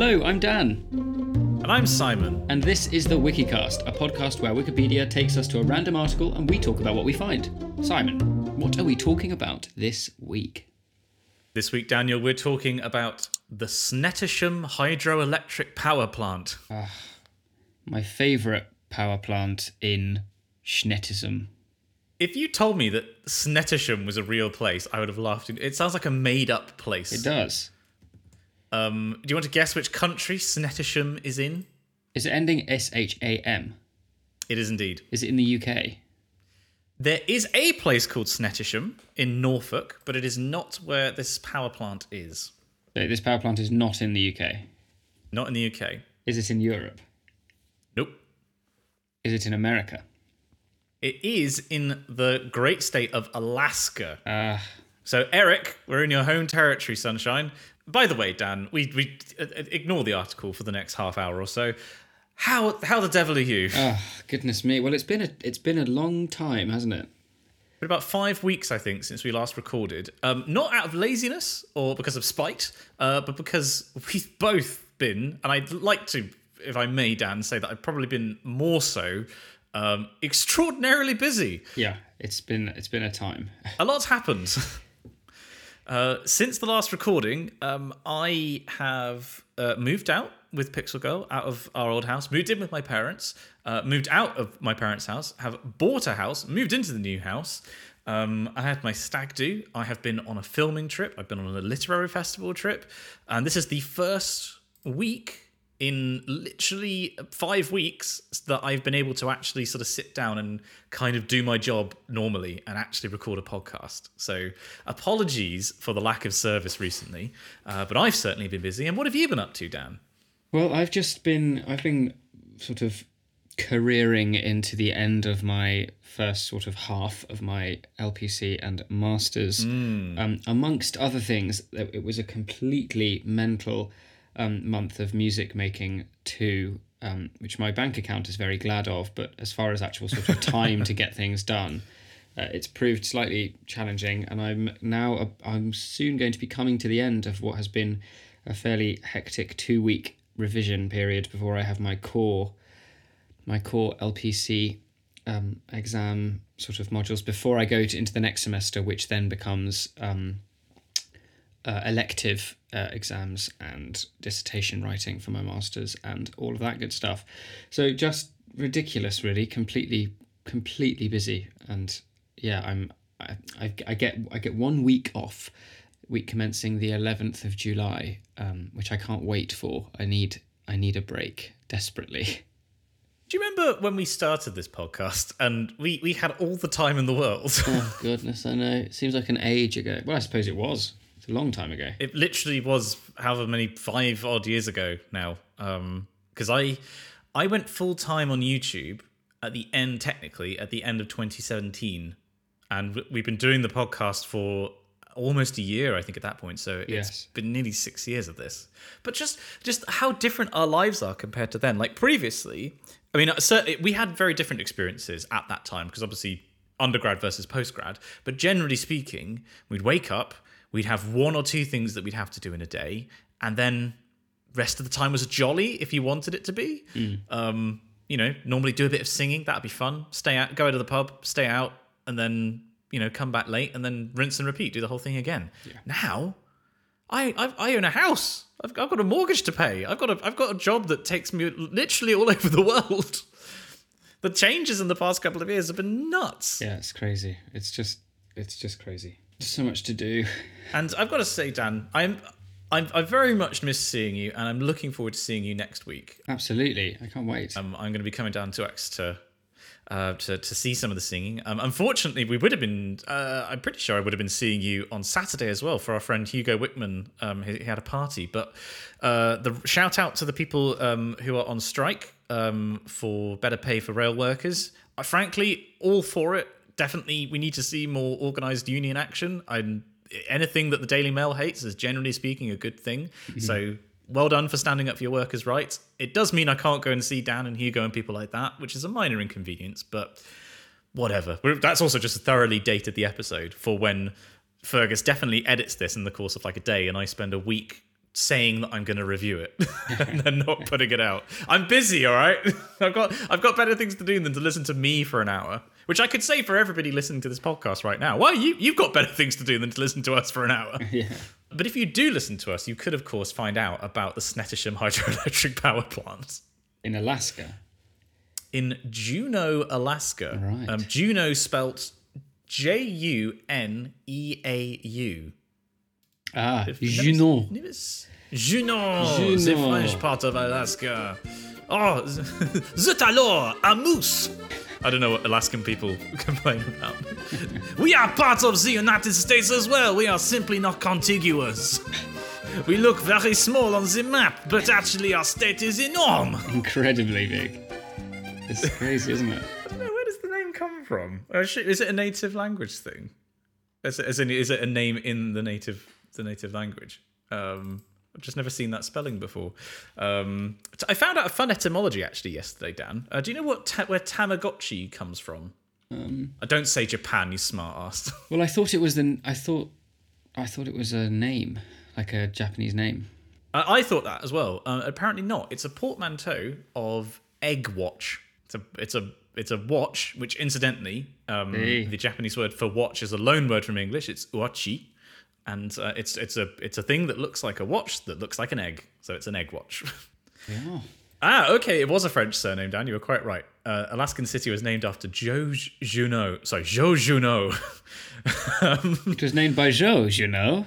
Hello, I'm Dan, And I'm Simon. and this is the Wikicast, a podcast where Wikipedia takes us to a random article and we talk about what we find. Simon, what are we talking about this week? This week, Daniel, we're talking about the Snettisham Hydroelectric Power Plant. Ah, my favourite power plant in Schnettism. If you told me that Snettisham was a real place, I would have laughed. It sounds like a made up place. It does. Um, do you want to guess which country Snettisham is in? Is it ending S H A M? It is indeed. Is it in the UK? There is a place called Snettisham in Norfolk, but it is not where this power plant is. So This power plant is not in the UK. Not in the UK. Is it in Europe? Nope. Is it in America? It is in the great state of Alaska. Ah, So, Eric, we're in your home territory, sunshine. By the way, Dan, we we uh, uh, ignore the article for the next half hour or so. How how the devil are you? ah, goodness me. Well, it's been a it's been a long time, hasn't it? Been about five weeks, I think, since we last recorded. Um, not out of laziness or because of spite, uh, but because we've both been, and I'd like to, if I may, Dan, say that I've probably been more so, um, extraordinarily busy. Yeah, it's been it's been a time. A lot's happened. Uh, since the last recording, um, I have uh, moved out with Pixel Girl out of our old house, moved in with my parents, uh, moved out of my parents' house, have bought a house, moved into the new house. Um, I had my stag do. I have been on a filming trip. I've been on a literary festival trip. And this is the first week in literally five weeks that I've been able to actually sort of sit down and kind of do my job normally and actually record a podcast. So apologies for the lack of service recently, uh, but I've certainly been busy. And what have you been up to, Dan? Well, I've just been I've been sort of careering into the end of my first sort of half of my LPC and masters. Um, amongst other things, it was a completely mental um, month of music making too, um, which my bank account is very glad of. But as far as actual sort of time to get things done, uh, it's proved slightly challenging, and I'm now I'm soon going to be coming to the end of what has been a fairly hectic two week revision period before I have my core my core LPC um, exam sort of modules before I go to, into the next semester, which then becomes um, uh, elective uh, exams and dissertation writing for my masters and all of that good stuff. So just ridiculous, really. Completely, completely busy, and yeah, I'm. I, I, I get I get one week off, week commencing the eleventh of July, um, which I can't wait for. I need I need a break desperately. Do you remember when we started this podcast and we, we had all the time in the world? Oh goodness, I know. It seems like an age ago. Well, I suppose it was. It's a long time ago. it literally was however many five odd years ago now um, because i i went full time on youtube at the end technically at the end of 2017 and we've been doing the podcast for almost a year i think at that point. So it's Yes. been nearly six years of this. But just just how different our lives are compared to then. Like previously i mean uh, certainly we had very different experiences at that time because obviously undergrad versus postgrad. But generally speaking we'd wake up we'd have one or two things that we'd have to do in a day and then rest of the time was jolly if you wanted it to be um you know normally do a bit of singing that'd be fun stay out go out to the pub stay out and then you know come back late and then rinse and repeat do the whole thing again now I, I I own a house. I've, I've got a mortgage to pay. I've got a I've got a job that takes me literally all over the world. The changes in the past couple of years have been nuts. Yeah, it's crazy. It's just it's just crazy. So much to do. And I've got to say, Dan, I'm, I'm I very much miss seeing you, and I'm looking forward to seeing you next week. Absolutely. I can't wait. Um, I'm going to be coming down to Exeter. Uh, to, to see some of the singing. Um, unfortunately, we would have been, uh, I'm pretty sure I would have been seeing you on Saturday as well for our friend Hugo Wickman. Um, he, he had a party. But uh, the shout out to the people um, who are on strike um, for better pay for rail workers. Uh, frankly, all for it. Definitely, we need to see more organised union action. I'm, anything that the Daily Mail hates is generally speaking a good thing. Mm-hmm. So well done for standing up for your workers' rights. It does mean I can't go and see Dan and Hugo and people like that, which is a minor inconvenience, but whatever. That's also just a thoroughly dated the episode for when Fergus definitely edits this in the course of like a day, and I spend a week saying that I'm going to review it and then not putting it out. I'm busy, all right. I've got I've got better things to do than to listen to me for an hour, which I could say for everybody listening to this podcast right now. Well, you you've got better things to do than to listen to us for an hour. Yeah. But if you do listen to us, you could of course find out about the Snettisham hydroelectric power plant In Alaska. in Juneau, Alaska. Right. Um, Juneau spelt J U N E A U. Ah, never s- Junon, the. French part of Alaska. Oh, zut alors, a moose. I don't know what Alaskan people complain about. we are part of the United States as well. We are simply not contiguous. We look very small on the map, but actually our state is enormous. Incredibly big. It's crazy, isn't it? I don't know, where does the name come from? Uh, Is it a native language thing? Is it, is it, is it a name in the native the native language? Um, I've just never seen that spelling before. Um, I found out a fun etymology actually yesterday, Dan. Uh, do you know what ta- where Tamagotchi comes from? Um, I don't say Japan, you smart ass. well, I thought it was the. I thought, I thought it was a name, like a Japanese name. I, I thought that as well. Uh, apparently not. It's a portmanteau of egg watch. It's a it's a it's a watch, which incidentally, um, Hey. the Japanese word for watch is a loan word from English. It's uachi, and uh, it's it's a it's a thing that looks like a watch that looks like an egg. So it's an egg watch. Yeah. ah, okay. It was a French surname, Dan. You were quite right. Uh, Alaskan City was named after Joe Juneau. Sorry, Joe Juneau. It was named by Joe, you know,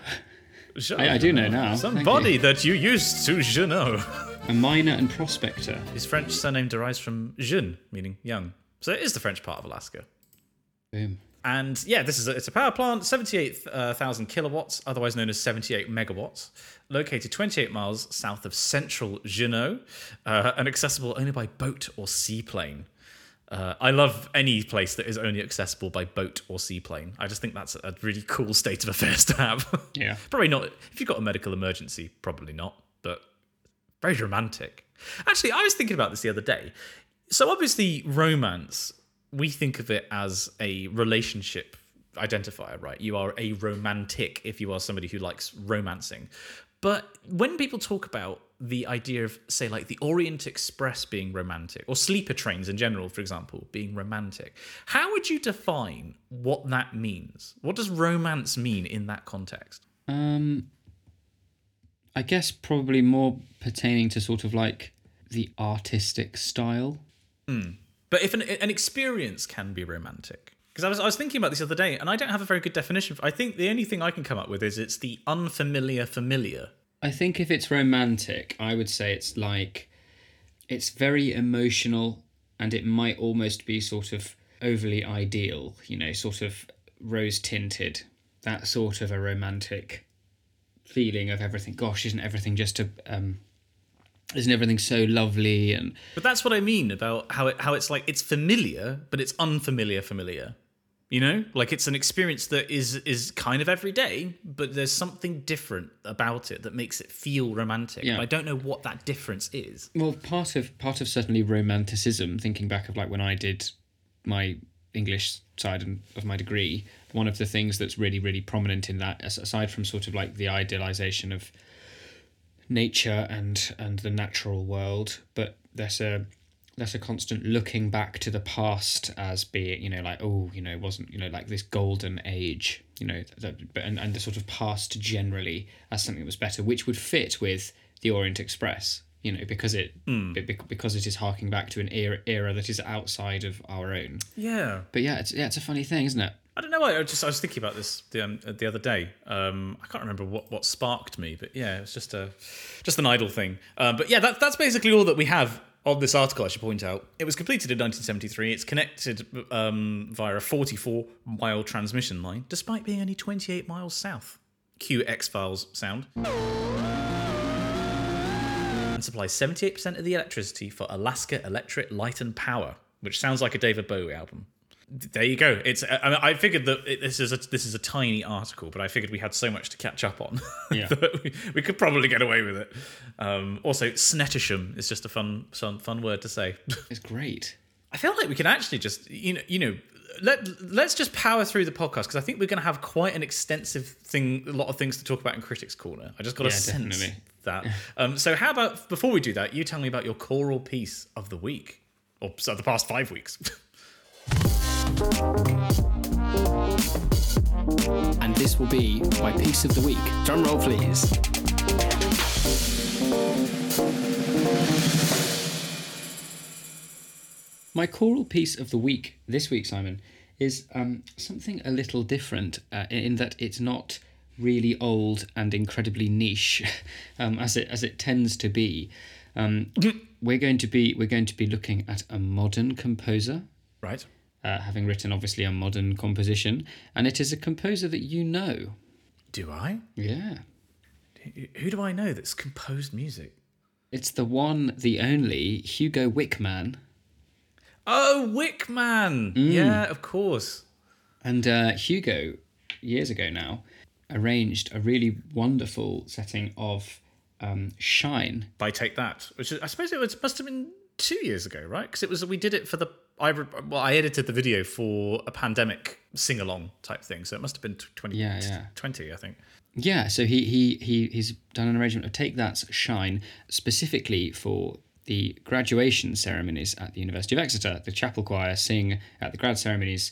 I- I do know now. Somebody that you used to Junot. a miner and prospector. His French surname derives from jeune, meaning young. So it is the French part of Alaska. Boom. And yeah, this is a, it's a power plant, 78,000 kilowatts, otherwise known as 78 megawatts, located 28 miles south of central Juneau, uh, and accessible only by boat or seaplane. Uh, I love any place that is only accessible by boat or seaplane. I just think that's a really cool state of affairs to have. Yeah. probably not. If you've got a medical emergency, probably not, but very romantic. Actually, I was thinking about this the other day. So obviously, romance, we think of it as a relationship identifier, right? You are a romantic if you are somebody who likes romancing. But when people talk about the idea of, say, like the Orient Express being romantic, or sleeper trains in general, for example, being romantic, how would you define what that means? What does romance mean in that context? Um, I guess probably more pertaining to sort of like the artistic style. But if an, an experience can be romantic, because I was I was thinking about this the other day, and I don't have a very good definition. I think the only thing I can come up with is it's the unfamiliar familiar. I think if it's romantic, I would say it's like it's very emotional and it might almost be sort of overly ideal, you know, sort of rose tinted. That sort of a romantic feeling of everything. Gosh, isn't everything just a um isn't everything so lovely and But that's what I mean about how it how it's like it's familiar, but it's unfamiliar familiar. You know, like it's an experience that is is kind of every day, but there's something different about it that makes it feel romantic. Yeah. But I don't know what that difference is. Well, part of part of certainly romanticism. Thinking back of like when I did my English side of my degree, one of the things that's really really prominent in that, aside from sort of like the idealization of nature and and the natural world, but there's a there's a constant looking back to the past as being you know like oh you know it wasn't you know like this golden age you know that and, and the sort of past generally as something that was better which would fit with the orient express you know because it be- because it is harking back to an era era that is outside of our own Yeah. but yeah it's yeah it's a funny thing isn't it I don't know. Why. I just I was thinking about this the um, the other day. Um, I can't remember what, what sparked me, but yeah, it was just a just an idle thing. Um, but yeah, that, that's basically all that we have on this article. I should point out it was completed in 1973. It's connected um, via a 44 mile transmission line, despite being only 28 miles south. Cue X Files sound. And supplies 78% of the electricity for Alaska Electric Light and Power, which sounds like a David Bowie album there you go. It's. I, mean, I figured that it, this is a this is a tiny article, but I figured we had so much to catch up on Yeah. that we, we could probably get away with it. Um, also, Snettisham is just a fun fun fun word to say. it's great I feel like we can actually just you know you know let let's just power through the podcast because I think we're going to have quite an extensive thing, a lot of things to talk about in Critics Corner. I just got Yeah, a sense definitely. That. Um, so how about before we do that, you tell me about your choral piece of the week, or so the past five weeks. And this will be my piece of the week. Drum roll, please. My choral piece of the week this week, Simon, is um, something a little different uh, in that it's not really old and incredibly niche, um, as it as it tends to be. Um, we're going to be we're going to be looking at a modern composer, right. uh, having written obviously a modern composition, and it is a composer that you know. Do I? Yeah, Who do I know that's composed music? it's the one, the only Hugo Wickman. Oh, Wickman. Yeah, of course. And uh, Hugo, years ago now, arranged a really wonderful setting of um, Shine. By Take That, which is, I suppose it was, must have been two years ago, right? Because it was we did it for the I well I edited the video for a pandemic sing along type thing, so it must have been twenty Yeah, yeah. twenty, I think. Yeah, so he he he he's done an arrangement of Take That's Shine specifically for the graduation ceremonies at the University of Exeter. The chapel choir sing at the grad ceremonies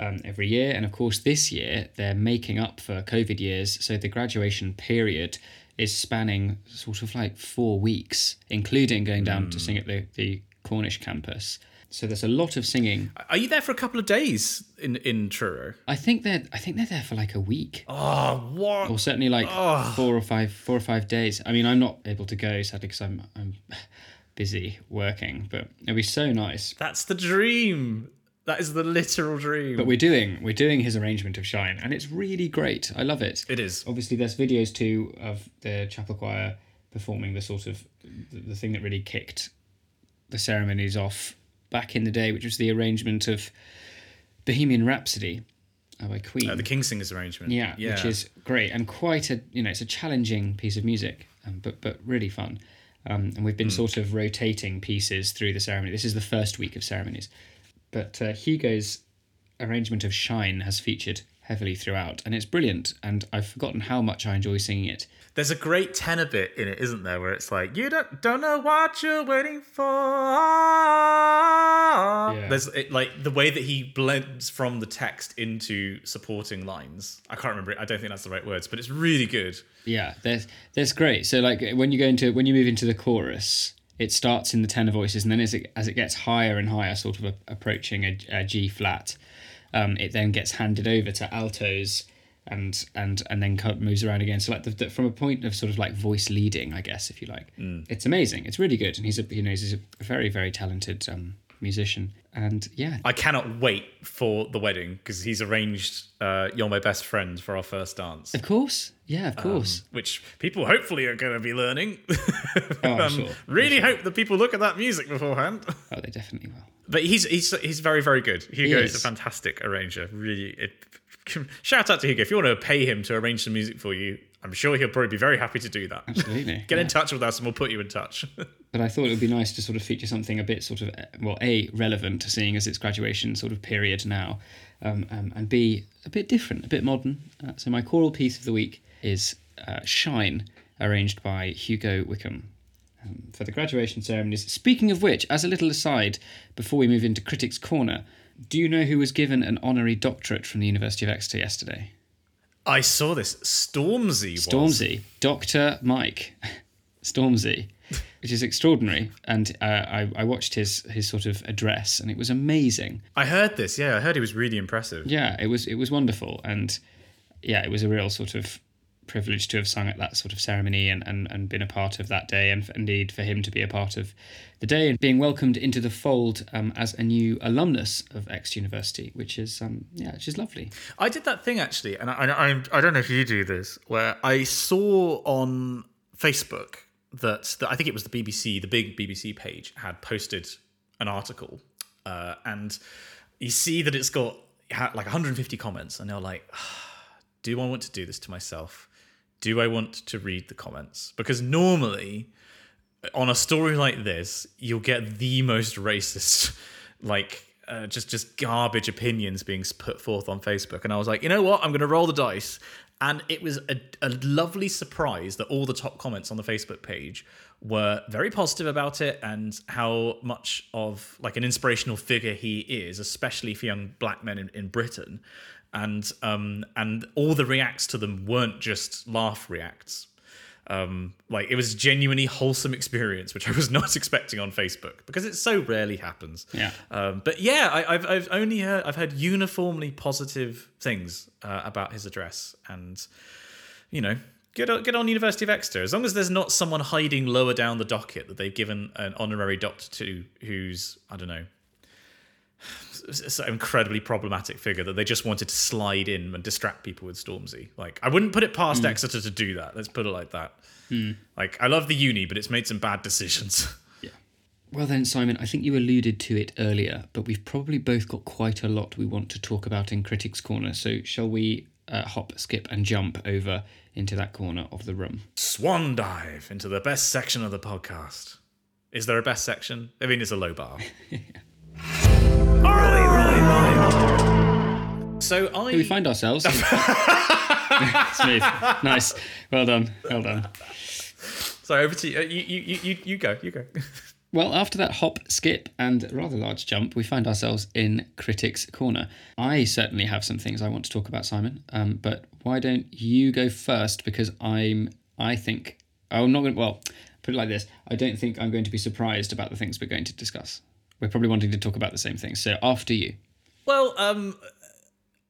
um, every year, and of course this year they're making up for COVID years. So the graduation period is spanning sort of like four weeks, including going down to hmm. sing at the the Cornish campus. So there's a lot of singing. Are you there for a couple of days in in Truro? I think they're I think they're there for like a week. Oh, what? or certainly like ah. four or five four or five days. I mean, I'm not able to go sadly because I'm I'm busy working, but it'd be so nice. That's the dream. That is the literal dream. But we're doing we're doing his arrangement of Shine, and it's really great. I love it. it is. Obviously, there's videos too of the chapel choir performing the sort of the, the thing that really kicked the ceremonies off back in the day, which was the arrangement of Bohemian Rhapsody uh, by Queen. Uh, the King's Singers arrangement. Yeah, yeah. which is great and quite a you know it's a challenging piece of music, um, but but really fun. Um, and we've been sort of rotating pieces through the ceremony. This is the first week of ceremonies, but uh, Hugo's arrangement of Shine has featured heavily throughout, and it's brilliant. And I've forgotten how much I enjoy singing it. There's a great tenor bit in it, isn't there, where it's like you don't don't know what you're waiting for. Yeah. There's it, like the way that he blends from the text into supporting lines. I can't remember. it. I don't think that's the right words, but it's really good. Yeah, there's there's great. So like when you go into when you move into the chorus, it starts in the tenor voices, and then as it as it gets higher and higher, sort of a, approaching a, a G flat, um, it then gets handed over to altos, and and and then moves around again. So like the, the, from a point of sort of like voice leading, I guess if you like, it's amazing. It's really good, and he's a you know he's a very very talented um, musician, and yeah, I cannot wait for the wedding because he's arranged uh, "You're My Best Friend" for our first dance, of course, yeah, of course. which people hopefully are going to be learning. oh, Um, sure. really hope that people look at that music beforehand. Oh, they definitely will. But he's he's he's very very good. Hugo is a fantastic arranger. Really, it, shout out to Hugo if you want to pay him to arrange some music for you. I'm sure he'll probably be very happy to do that. Absolutely. Get yeah. in touch with us and we'll put you in touch. But I thought it would be nice to sort of feature something a bit sort of, uh, well, A, relevant, to seeing as it's graduation sort of period now, um, um, and B, a bit different, a bit modern. Uh, so my choral piece of the week is uh, Shine, arranged by Hugo Wickman. Um, for the graduation ceremonies. Speaking of which, as a little aside, before we move into Critics' Corner, do you know who was given an honorary doctorate from the University of Exeter yesterday? I saw this. Stormzy. Was. Stormzy, Dr. Mike Stormzy, which is extraordinary. And uh, I, I watched his his sort of address, and it was amazing. I heard this. Yeah, I heard he was really impressive. Yeah, it was it was wonderful, and yeah, it was a real sort of privilege to have sung at that sort of ceremony and, and, and been a part of that day, and f- indeed for him to be a part of the day and being welcomed into the fold um, as a new alumnus of Exeter University, which is um, yeah, which is lovely. I did that thing actually, and I, I, I don't know if you do this, where I saw on Facebook that, I think it was the BBC, the big BBC page, had posted an article, uh, and you see that it's got like 150 comments, and they're like, "Do I want to do this to myself? Do I want to read the comments?" Because normally on a story like this, you'll get the most racist like uh, just just garbage opinions being put forth on Facebook, and I was like, you know what, I'm going to roll the dice, and it was a, a lovely surprise that all the top comments on the Facebook page were very positive about it and how much of like an inspirational figure he is, especially for young black men in, in Britain. And um and all the reacts to them weren't just laugh reacts. Um, like it was a genuinely wholesome experience, which I was not expecting on Facebook because it so rarely happens. Yeah. Um, but yeah, I, I've I've only heard I've heard uniformly positive things uh, about his address, and you know, get on, get on University of Exeter. As long as there's not someone hiding lower down the docket that they've given an honorary doctor to, who's I don't know, an incredibly problematic figure that they just wanted to slide in and distract people with Stormzy. Like, I wouldn't put it past mm. Exeter to do that. Let's put it like that. Mm. Like, I love the uni, but it's made some bad decisions. Yeah. Well, then, Simon, I think you alluded to it earlier, but we've probably both got quite a lot we want to talk about in Critics Corner. So, shall we uh, hop, skip, and jump over into that corner of the room? Swan dive into the best section of the podcast. Is there a best section? I mean, it's a low bar. So I. Here we find ourselves. Smooth. Nice. Well done. Well done. So over to you. Uh, you, you, you, you go. You go. Well, after that hop, skip, and rather large jump, we find ourselves in Critics Corner. I certainly have some things I want to talk about, Simon. Um, but why don't you go first? Because I'm, I think, I'm not going. to, Well, put it like this: I don't think I'm going to be surprised about the things we're going to discuss. We're probably wanting to talk about the same thing. So after you. Well, um,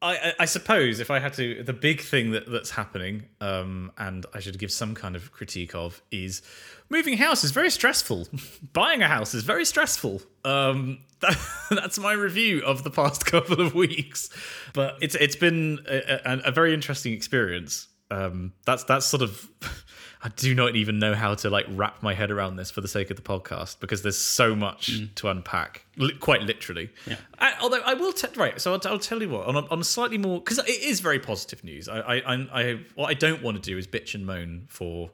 I, I, suppose if I had to, the big thing that, that's happening, um, and I should give some kind of critique of, is moving house is very stressful. Buying a house is very stressful. Um, that, that's my review of the past couple of weeks, but it's it's been a, a, a very interesting experience. Um, that's that's sort of I do not even know how to like wrap my head around this for the sake of the podcast because there's so much mm. to unpack, li- quite literally. Yeah. I, although I will, te- right. So I'll, I'll, tell you what on a, on a slightly more because it is very positive news. I, I, I, I, what I don't want to do is bitch and moan for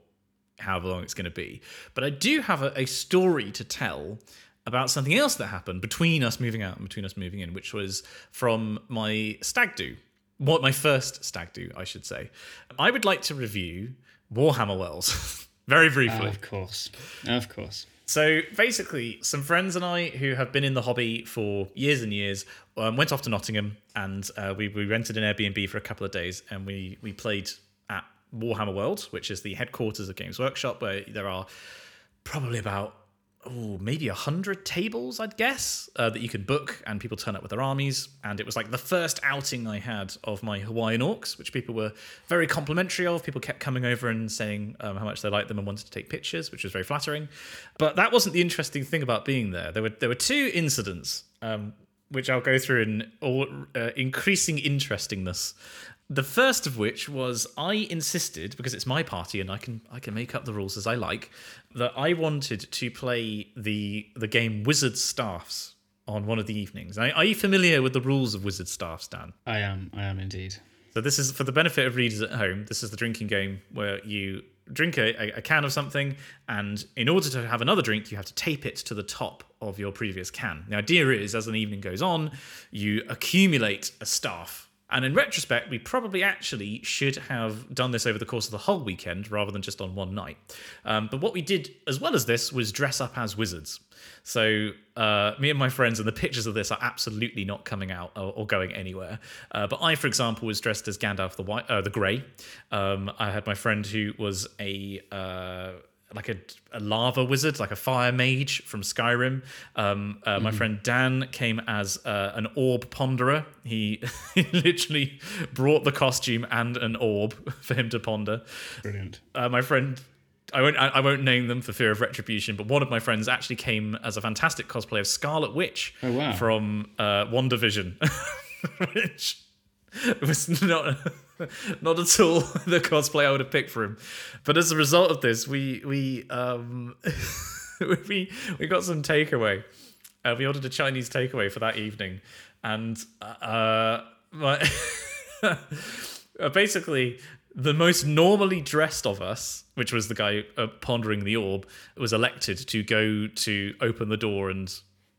however long it's going to be, but I do have a, a story to tell about something else that happened between us moving out and between us moving in, which was from my stag do. What my first stag do, I should say. I would like to review Warhammer Worlds. Very briefly. Of course. Of course. So basically, some friends and I who have been in the hobby for years and years um, went off to Nottingham and uh, we, we rented an Airbnb for a couple of days and we, we played at Warhammer World, which is the headquarters of Games Workshop, where there are probably about oh, maybe a hundred tables, I'd guess, uh, that you could book, and people turn up with their armies. And it was like the first outing I had of my Hawaiian orcs, which people were very complimentary of. People kept coming over and saying um, how much they liked them and wanted to take pictures, which was very flattering. But that wasn't the interesting thing about being there. There were there were two incidents. Um, which I'll go through in all uh, increasing interestingness. The first of which was I insisted because it's my party and I can I can make up the rules as I like that I wanted to play the the game Wizard Staffs on one of the evenings. Are, are you familiar with the rules of Wizard Staffs, Dan? I am. I am indeed. So this is for the benefit of readers at home. This is the drinking game where you drink a, a, can of something, and in order to have another drink, you have to tape it to the top of your previous can. The idea is, as an evening goes on, you accumulate a staff and in retrospect, we probably actually should have done this over the course of the whole weekend rather than just on one night. Um, but what we did as well as this was dress up as wizards. So uh, me and my friends, and the pictures of this are absolutely not coming out or, or going anywhere. Uh, but I, for example, was dressed as Gandalf the White, uh, the Grey. Um, I had my friend who was a uh, like a, a, lava wizard, like a fire mage from Skyrim. Um, uh, my mm. friend Dan came as uh, an orb ponderer. He, he, literally brought the costume and an orb for him to ponder. Brilliant. Uh, my friend. I won't. I won't name them for fear of retribution. But one of my friends actually came as a fantastic cosplay of Scarlet Witch oh, wow. from uh, WandaVision, which was not not at all the cosplay I would have picked for him. But as a result of this, we we um we we got some takeaway. Uh, we ordered a Chinese takeaway for that evening, and uh, my basically the most normally dressed of us, which was the guy uh, pondering the orb, was elected to go to open the door and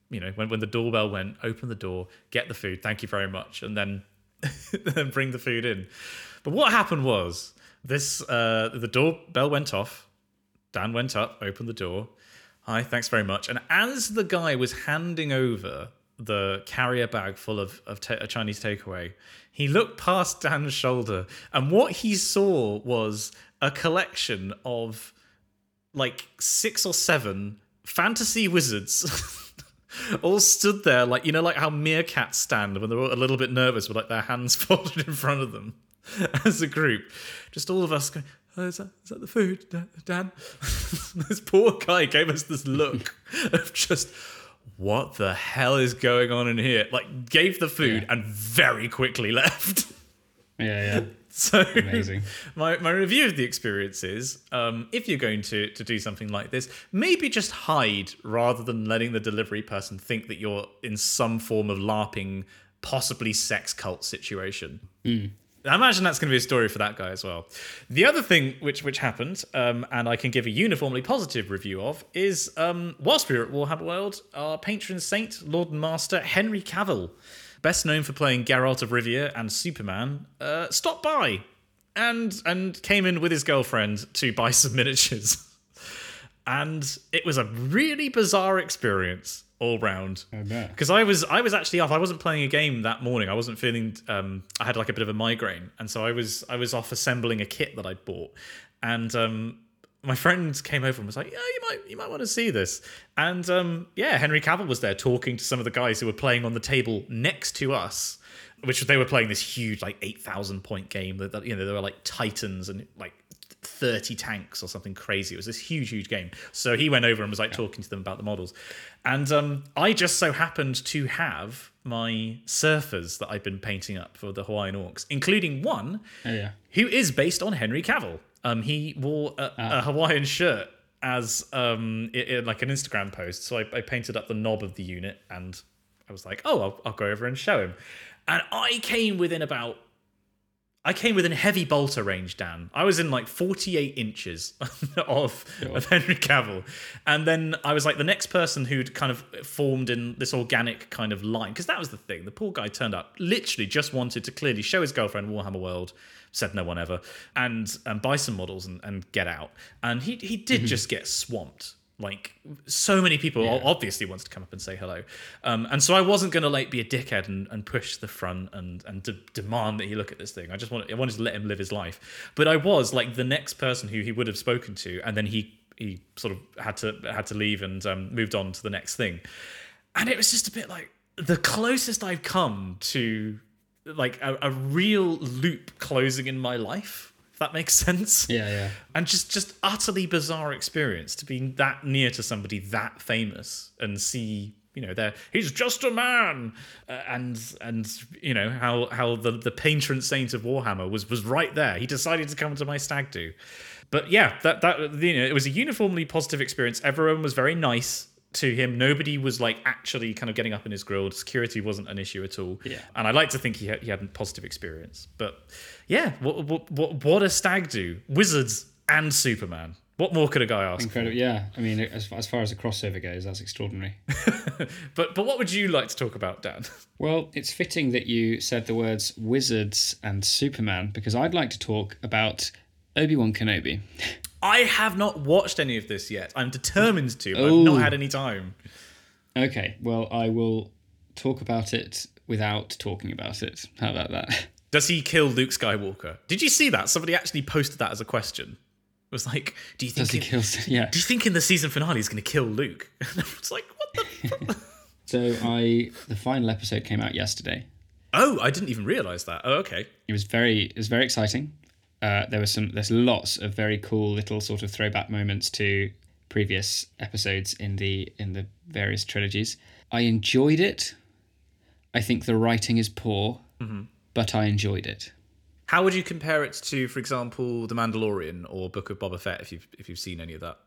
you know, when, when the doorbell went, open the door, get the food, thank you very much, and then then bring the food in. But what happened was this: uh, the doorbell went off. Dan went up, opened the door. Hi, thanks very much. And as the guy was handing over the carrier bag full of, of ta- a Chinese takeaway, he looked past Dan's shoulder, and what he saw was a collection of like six or seven fantasy wizards. all stood there like you know like how meerkats stand when they're a little bit nervous with like their hands folded in front of them as a group. Just all of us going oh, is, that, is that the food dan? This poor guy gave us this look of just what the hell is going on in here? Like gave the food Yeah. and very quickly left Yeah, yeah. so Amazing. my, my review of the experience is um, if you're going to, to do something like this, maybe just hide rather than letting the delivery person think that you're in some form of LARPing, possibly sex cult situation. I imagine that's going to be a story for that guy as well. The other thing which which happened, um, and I can give a uniformly positive review of, is um, whilst we were at Warhammer World, our patron saint, Lord and Master Henry Cavill, best known for playing Geralt of Rivia and Superman, uh, stopped by and and came in with his girlfriend to buy some miniatures. And it was a really bizarre experience all round I because I was I was actually off. I wasn't playing a game that morning. I wasn't feeling. Um, I had like a bit of a migraine, and so I was I was off assembling a kit that I'd bought, and um, my friend came over and was like, "Yeah, you might you might want to see this." And um, yeah, Henry Cavill was there talking to some of the guys who were playing on the table next to us, which they were playing this huge like eight thousand point game that, that you know there were like titans and like 30 tanks or something crazy. It was this huge, huge game. So he went over and was like talking to them about the models. And um, I just so happened to have my surfers that I've been painting up for the Hawaiian Orcs, including one Oh, yeah. who is based on Henry Cavill. Um, he wore a, a Hawaiian shirt as um, i i- like an Instagram post. So I, I painted up the knob of the unit and I was like, oh, I'll, I'll go over and show him. And I came within about I came within heavy bolter range, Dan. I was in like 48 inches of, of Henry Cavill. And then I was like the next person who'd kind of formed in this organic kind of line. Because that was the thing. The poor guy turned up, literally just wanted to clearly show his girlfriend Warhammer World, said no one ever, and, and buy some models and, and get out. And he, he did mm-hmm. just get swamped. Like so many people obviously wants to come up and say hello, um, and so I wasn't going to like be a dickhead and, and push to the front and and de- demand that he look at this thing. I just wanted I wanted to let him live his life, but I was like the next person who he would have spoken to, and then he he sort of had to had to leave and um, moved on to the next thing, and it was just a bit like the closest I've come to like a, a real loop closing in my life. If that makes sense. Yeah, yeah. and just just utterly bizarre experience to be that near to somebody that famous and see you know there he's just a man. Uh, and and you know how how the the patron saint of warhammer was was right there. He decided to come to my stag do. But yeah that that you know it was a uniformly positive experience. Everyone was very nice to him nobody was like actually kind of getting up in his grill security wasn't an issue at all Yeah. and I like to think he had, he had a positive experience. But yeah, what, what, what, what a stag do! Wizards and Superman. What more could a guy ask? Incredible. Yeah. I mean, as, as far as a crossover goes, that's extraordinary. But but what would you like to talk about, Dan? Well, it's fitting that you said the words wizards and Superman because I'd like to talk about Obi Wan Kenobi. I have not watched any of this yet. I'm determined to, but I've not had any time. Okay, well, I will talk about it without talking about it. How about that? Does he kill Luke Skywalker? Did you see that? Somebody actually posted that as a question. It was like, do you think Does he in- kill? Yeah. do you think in the season finale he's going to kill Luke? it's like, what the? So I, the final episode came out yesterday. oh, I didn't even realize that. Oh, okay. It was very, it was very exciting. Uh, there was some, there's lots of very cool little sort of throwback moments to previous episodes in the in the various trilogies. I enjoyed it. I think the writing is poor, but I enjoyed it. How would you compare it to, for example, The Mandalorian or Book of Boba Fett? If you've if you've seen any of that.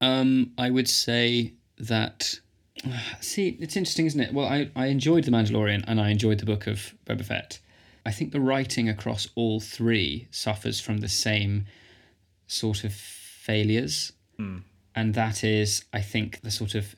Um, I would say that. See, it's interesting, isn't it? Well, I, I enjoyed The Mandalorian and I enjoyed the book of Boba Fett. I think the writing across all three suffers from the same sort of failures. Hmm. And that is, I think, the sort of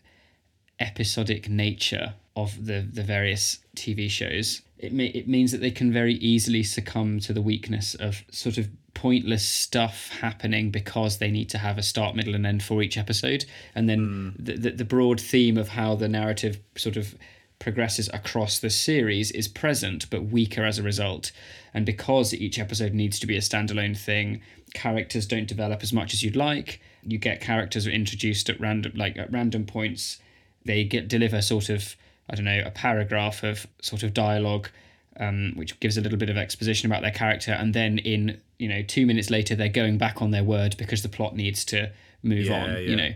episodic nature of the the various TV shows, it may, it means that they can very easily succumb to the weakness of sort of pointless stuff happening because they need to have a start, middle, and end for each episode, and then hmm. the, the the broad theme of how the narrative sort of progresses across the series is present but weaker as a result. And because each episode needs to be a standalone thing, characters don't develop as much as you'd like. You get characters introduced at random like at random points. They get deliver sort of I don't know a paragraph of sort of dialogue, um, which gives a little bit of exposition about their character, and then in you know two minutes later they're going back on their word because the plot needs to move Yeah, on. yeah. You know,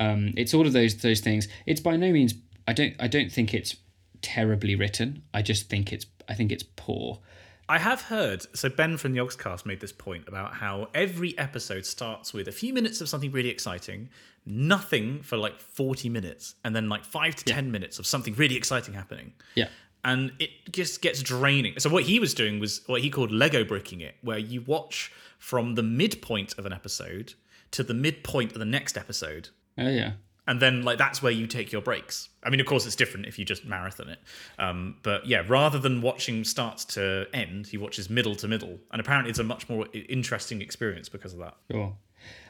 um, it's all of those those things. It's by no means. I don't. I don't think it's terribly written. I just think it's. I think it's poor. I have heard. So Ben from the Yogscast made this point about how every episode starts with a few minutes of something really exciting, nothing for like forty minutes, and then like five to ten minutes of something really exciting happening. Yeah. and it just gets draining. So what he was doing was what he called Lego bricking it, where you watch from the midpoint of an episode to the midpoint of the next episode, Oh yeah. And then like that's where you take your breaks. I mean, of course, it's different if you just marathon it, um, but yeah, rather than watching start to end, he watches middle to middle, and apparently it's a much more interesting experience because of that. Sure.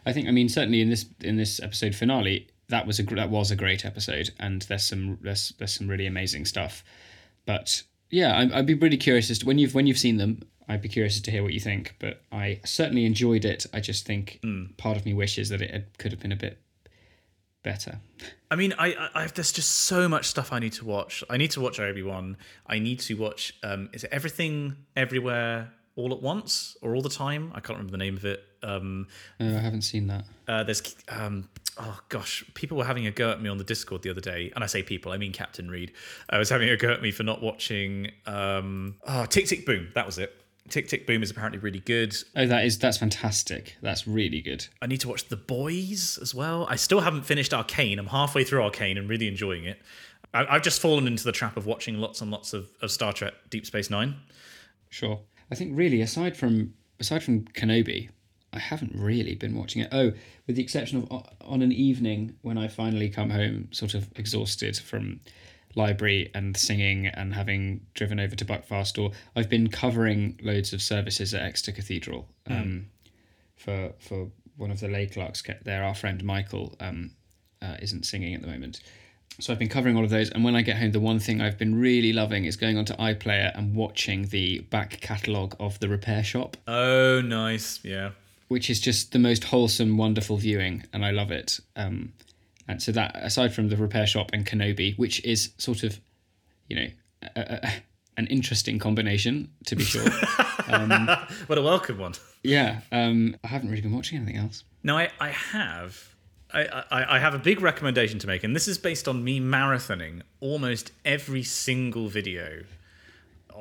I think. I mean, certainly in this in this episode finale, that was a that was a great episode, and there's some there's there's some really amazing stuff. But yeah, I, I'd be really curious as to when you've when you've seen them. I'd be curious to hear what you think. But I certainly enjoyed it. I just think part of me wishes that it had, could have been a bit better. I mean, I, I, I there's just so much stuff I need to watch. I need to watch Obi Wan. I need to watch. Um, is it Everything Everywhere All at Once or All the Time? I can't remember the name of it. Um, No, I haven't seen that. uh, there's um, oh gosh, people were having a go at me on the Discord the other day, and I say people, I mean Captain Reed. I was having a go at me for not watching. Um, oh, Tick Tick Boom. That was it. Tick Tick Boom is apparently really good. Oh, that is that's fantastic. That's really good. I need to watch The Boys as well. I still haven't finished Arcane. I'm halfway through Arcane and really enjoying it. I, I've just fallen into the trap of watching lots and lots of, of Star Trek Deep Space Nine. Sure. I think really aside from aside from Kenobi, I haven't really been watching it. Oh, with the exception of uh, on an evening when I finally come home, sort of exhausted from library and singing and having driven over to Buckfast, or I've been covering loads of services at Exeter Cathedral um, for for one of the lay clerks there. Our friend Michael um, uh, isn't singing at the moment. So I've been covering all of those, and when I get home, the one thing I've been really loving is going onto iPlayer and watching the back catalogue of the Repair Shop, Oh, nice. Yeah. which is just the most wholesome, wonderful viewing, and I love it. Um, and so that, aside from the Repair Shop and Kenobi, which is sort of, you know, a, a, an interesting combination to be sure. Um, what a welcome one. yeah, um, I haven't really been watching anything else. Now, I, I have. I, I, I have a big recommendation to make, and this is based on me marathoning almost every single video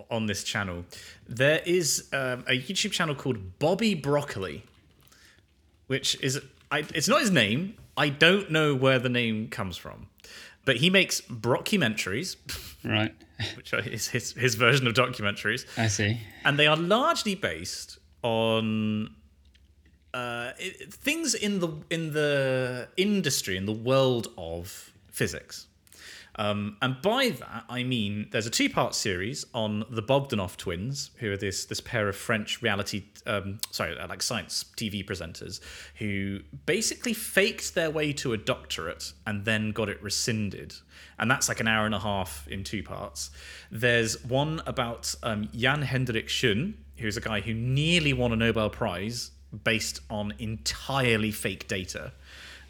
on this channel. There is um, a YouTube channel called Bobby Broccoli, which is I, it's not his name. I don't know where the name comes from, but he makes brockumentaries, Right, which is his, his version of documentaries I see. and they are largely based on uh, it, things in the in the industry in the world of physics. Um, and by that, I mean there's a two-part series on the Bogdanov twins, who are this this pair of French reality, um, sorry, uh, like science TV presenters, who basically faked their way to a doctorate and then got it rescinded. And that's like an hour and a half in two parts. There's one about um, Jan Hendrik Schön, who's a guy who nearly won a Nobel Prize based on entirely fake data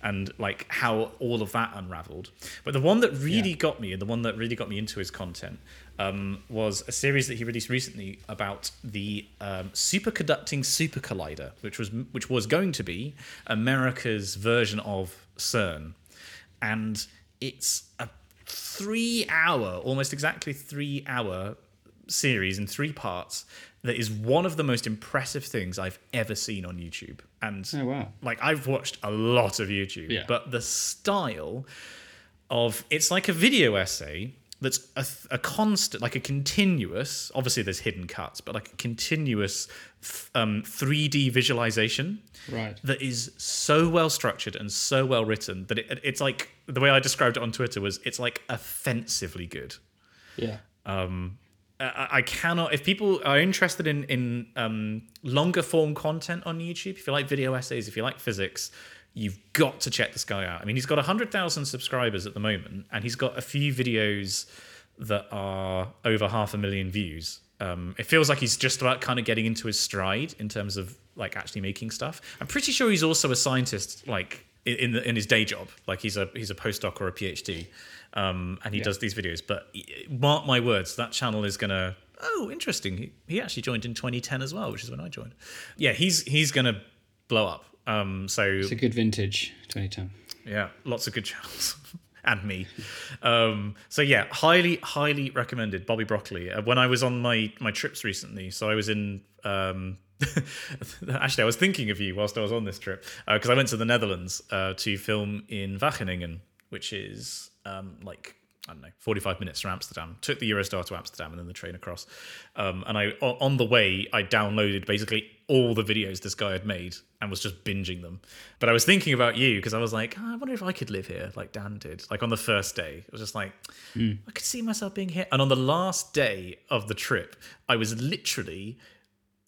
and like how all of that unraveled. But the one that really got me, and the one that really got me into his content, um, was a series that he released recently about the um, superconducting super collider, which was which was going to be America's version of CERN, and it's a three-hour, almost exactly three-hour series in three parts that is one of the most impressive things I've ever seen on YouTube. And Oh wow. like I've watched a lot of YouTube, Yeah. but the style of it's like a video essay. that's a, a constant, like a continuous. Obviously, there's hidden cuts, but like a continuous th- um, 3D visualization Right. that is so well structured and so well written that it, it's like the way I described it on Twitter was it's like offensively good. Yeah. I, I cannot. If people are interested in in um, longer form content on YouTube, if you like video essays, if you like physics, you've got to check this guy out. I mean, he's got hundred thousand subscribers at the moment, and he's got a few videos that are over half a million views. Um, it feels like he's just about kind of getting into his stride in terms of like actually making stuff. I'm pretty sure he's also a scientist, like in, the, in his day job. Like he's a he's a postdoc or a PhD, um, and he does these videos. But mark my words, that channel is gonna. Oh, interesting. He, he actually joined in 2010 as well, which is when I joined. Yeah, he's he's gonna blow up. Um, so It's a good vintage 2010. yeah, lots of good channels. and me. Um, so yeah, highly, highly recommended. Bobby Broccoli. Uh, when I was on my my trips recently, so I was in. Um, actually, I was thinking of you whilst I was on this trip because I went to the Netherlands uh, to film in Wageningen, which is um, like I don't know, 45 minutes from Amsterdam. Took the Eurostar to Amsterdam and then the train across. Um, and I on the way, I downloaded basically all the videos this guy had made and was just binging them. But I was thinking about you because I was like, "Oh, I wonder if I could live here like Dan did. Like on the first day, I was just like, I could see myself being here. And on the last day of the trip, I was literally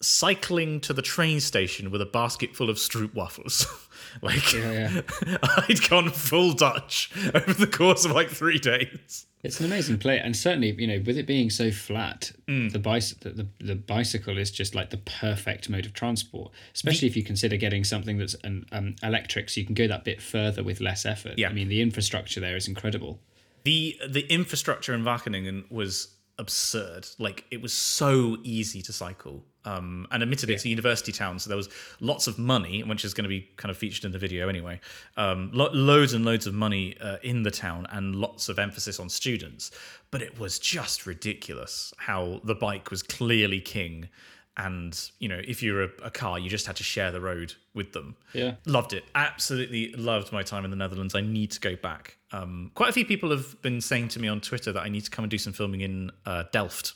cycling to the train station with a basket full of Stroop waffles. like Yeah, I'd gone full Dutch over the course of like three days. It's an amazing play, and certainly, you know, with it being so flat, Mm. the, bicy- the, the the bicycle is just like the perfect mode of transport. Especially if you consider getting something that's an um, electric, so you can go that bit further with less effort. Yeah. I mean, the infrastructure there is incredible. The the infrastructure in Wageningen was absurd. Like it was so easy to cycle. Um, and admittedly, it's a university town, so there was lots of money, which is going to be kind of featured in the video anyway. Um, lo- loads and loads of money uh, in the town, and lots of emphasis on students. But it was just ridiculous how the bike was clearly king. And you know, if you're a, a car, you just had to share the road with them. Yeah. Loved it. Absolutely loved my time in the Netherlands. I need to go back. Um, quite a few people have been saying to me on Twitter that I need to come and do some filming in uh, Delft.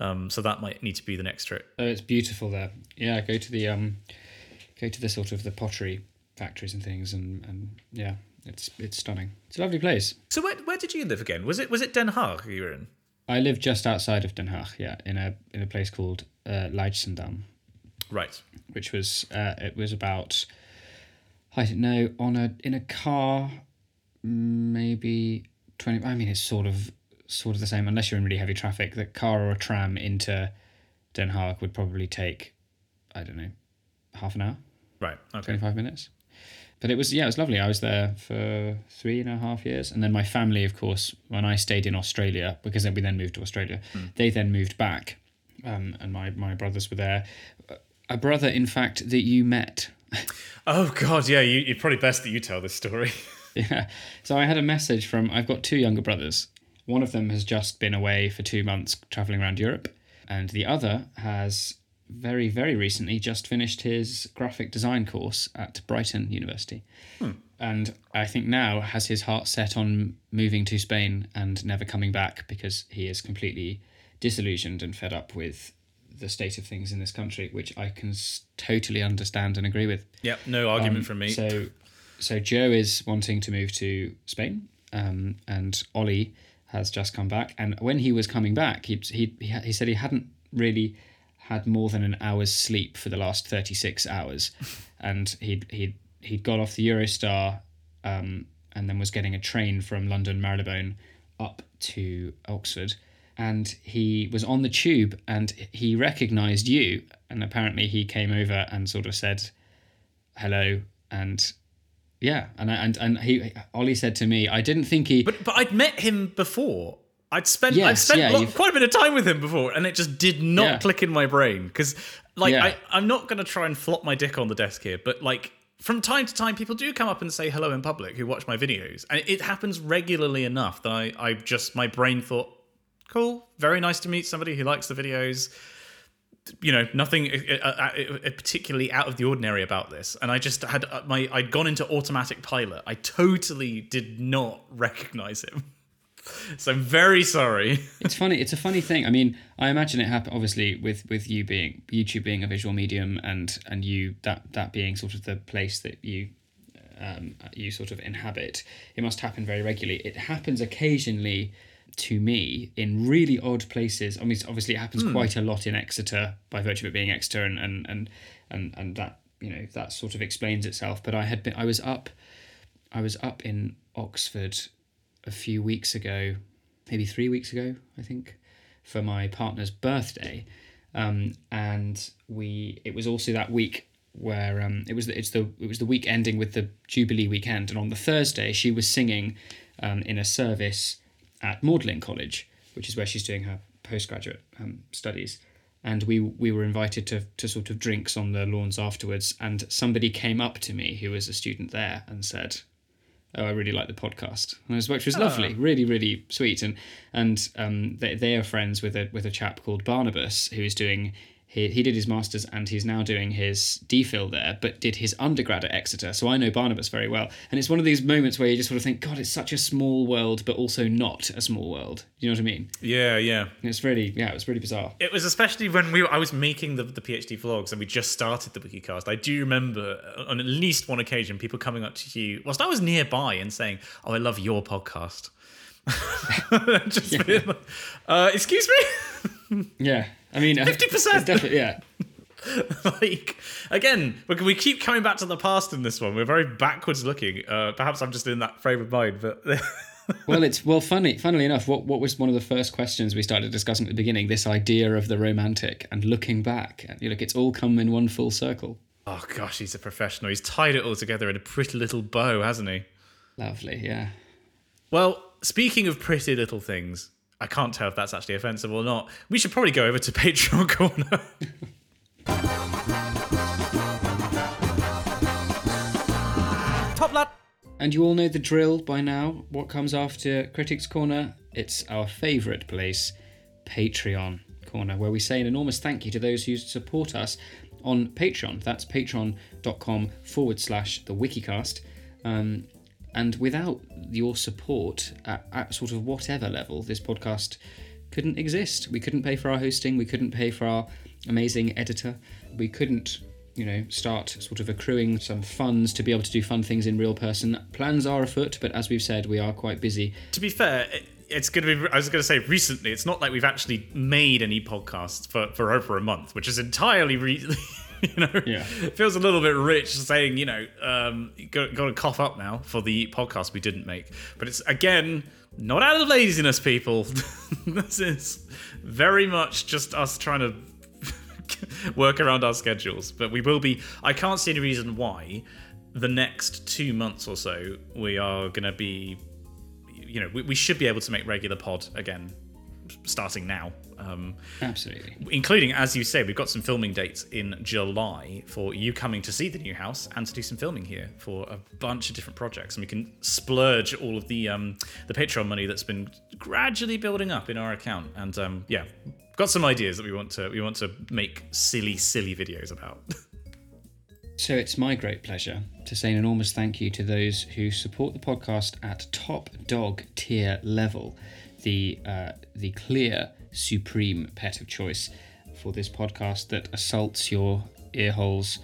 Um, so that might need to be the next trip. Oh, it's beautiful there. Yeah, go to the um, go to the sort of the pottery factories and things, and and yeah, it's it's stunning. It's a lovely place. So where, where did you live again? Was it was it Den Haag you were in? I live just outside of Den Haag, yeah, in a in a place called uh, Leidschendam. Right. which was uh, it was about I don't know on a in a car maybe 20 I mean it's sort of sort of the same unless you're in really heavy traffic That car or a tram into Den Haag would probably take I don't know half an hour Right. Okay. 25 minutes but it was yeah it was lovely I was there for three and a half years and then my family of course when I stayed in Australia because then we then moved to Australia they then moved back um, and my, my brothers were there a brother in fact that you met Oh God, yeah. You, it's probably best that you tell this story. yeah so I had a message from I've got two younger brothers one of them has just been away for two months traveling around Europe and the other has very very recently just finished his graphic design course at Brighton University and I think now has his heart set on moving to Spain and never coming back because he is completely disillusioned and fed up with the state of things in this country, which I can totally understand and agree with. yep. No argument Um, from me. So, so Joe is wanting to move to Spain, um, and Ollie has just come back. And when he was coming back, he he he, said he hadn't really had more than an hour's sleep for the last thirty six hours, and he'd he'd he'd got off the Eurostar, um, and then was getting a train from London Marylebone up to Oxford. And he was on the tube and he recognized you. And apparently he came over and sort of said, hello and yeah and I, and and he Ollie said to me I didn't think he but but I'd met him before. I'd spent I'd spent yeah, lo- you've- quite a bit of time with him before, and it just did not Yeah. click in my brain because, like, Yeah. I I'm not gonna try and flop my dick on the desk here, but like. From time to time, people do come up and say hello in public who watch my videos, and it happens regularly enough that I, I just my brain thought, cool, very nice to meet somebody who likes the videos. You know, nothing uh, uh, uh, particularly out of the ordinary about this, and I just had my I'd gone into automatic pilot. I totally did not recognize him. so I'm very sorry. it's funny. It's a funny thing. I mean, I imagine it happened obviously with with you being YouTube being a visual medium and and you that that being sort of the place that you um, you sort of inhabit. It must happen very regularly. It happens occasionally to me in really odd places. I mean, obviously it happens quite a lot in Exeter by virtue of it being Exeter, and and and and and that you know that sort of explains itself. But I had been I was up I was up in Oxford a few weeks ago, maybe three weeks ago, I think, for my partner's birthday, um, and we it was also that week where um, it was the, it's the it was the week ending with the Jubilee weekend, and on the Thursday she was singing um, in a service at Magdalen College, which is where she's doing her postgraduate um, studies. And we we were invited to to sort of drinks on the lawns afterwards, and somebody came up to me who was a student there and said, oh, I really like the podcast, and it was, which was lovely, really, really sweet. And and um, they, they are friends with a with a chap called Barnabas who is doing. He, he did his masters and he's now doing his DPhil there, but did his undergrad at Exeter. So I know Barnabas very well, and it's one of these moments where you just sort of think, God, it's such a small world, but also not a small world. Do you know what I mean? Yeah, yeah. It's really, yeah, it was really bizarre. It was especially when we were, I was making the, the PhD vlogs and we just started the WikiCast. I do remember on at least one occasion people coming up to you whilst I was nearby and saying, "Oh, I love your podcast." just being like, uh, excuse me. Yeah, I mean, 50%. Definitely, yeah. like again, we we keep coming back to the past in this one. We're very backwards looking. Uh, perhaps I'm just in that frame of mind, but well, it's well, funny. Funnily enough, what what was one of the first questions we started discussing at the beginning? This idea of the romantic and looking back. You look, it's all come in one full circle. oh gosh, he's a professional. He's tied it all together in a pretty little bow, hasn't he? Lovely, yeah. Well, speaking of pretty little things, I can't tell if that's actually offensive or not. We should probably go over to Patreon corner. Top lad. And you all know the drill by now. What comes after Critics Corner? It's our favourite place, Patreon Corner, where we say an enormous thank you to those who support us on Patreon. That's patreon.com forward slash the Wikicast. Um, and without your support at, at sort of whatever level, this podcast couldn't exist. We couldn't pay for our hosting, we couldn't pay for our amazing editor, we couldn't you know, start sort of accruing some funds to be able to do fun things in real person. Plans are afoot, but as we've said, we are quite busy. To be fair, it- it's going to be. I was going to say recently. It's not like we've actually made any podcasts for for over a month, which is entirely. Re- you know, Yeah. it feels a little bit rich saying, you know, um, got, got to cough up now for the podcast we didn't make. But it's again not out of laziness, people. this is very much just us trying to work around our schedules. But we will be. I can't see any reason why the next two months or so we are going to be. You know, we, we should be able to make regular pod again, starting now. Um, Absolutely. including, as you say, we've got some filming dates in July for you coming to see the new house and to do some filming here for a bunch of different projects, and we can splurge all of the um, the Patreon money that's been gradually building up in our account. And um, yeah, got some ideas that we want to we want to make silly, silly videos about. So it's my great pleasure to say an enormous thank you to those who support the podcast at top dog tier level, the uh, the clear supreme pet of choice for this podcast that assaults your ear holes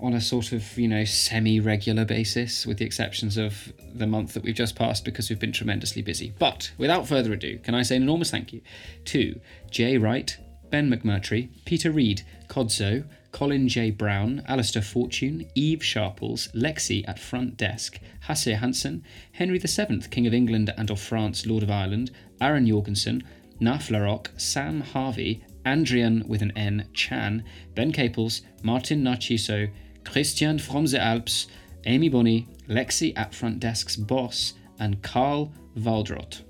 on a sort of you know semi-regular basis with the exceptions of the month that we've just passed because we've been tremendously busy. But without further ado can i say an enormous thank you to jay wright ben mcmurtry peter reed codzo colin j. Brown alistair fortune eve sharples lexi at front desk hasse hansen henry vii king of england and of france lord of ireland aaron jorgensen Naf Larocque, Sam Harvey, Andrian with an N, Chan, Ben Caples, Martin Narciso, Christian from the Alps, Amy Bonney, Lexi at Front Desk's boss, and Carl Valdrot.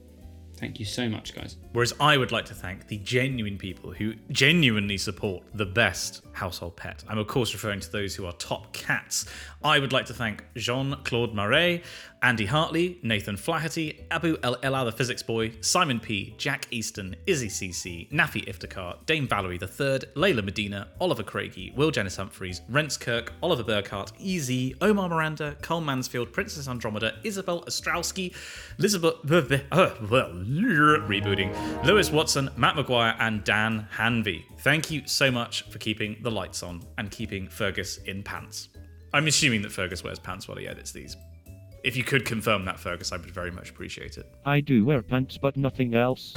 Thank you so much, guys. Whereas I would like to thank the genuine people who genuinely support the best household pet. I'm, of course, referring to those who are top cats. I would like to thank Jean Claude Marais, Andy Hartley, Nathan Flaherty, Abu El Ella the Physics Boy, Simon P., Jack Easton, Izzy CC, Nafi Iftikhar, Dame Valerie III, Layla Medina, Oliver Craigie, Will Janice Humphreys, Rents Kirk, Oliver Burkhart, Easy, Omar Miranda, Cole Mansfield, Princess Andromeda, Isabel Ostrowski, Elizabeth. Uh, well, rebooting. Lewis Watson, Matt McGuire, and Dan Hanvey. Thank you so much for keeping the lights on and keeping Fergus in pants. I'm assuming that Fergus wears pants while he edits these. If you could confirm that, Fergus, I would very much appreciate it. I do wear pants, but nothing else.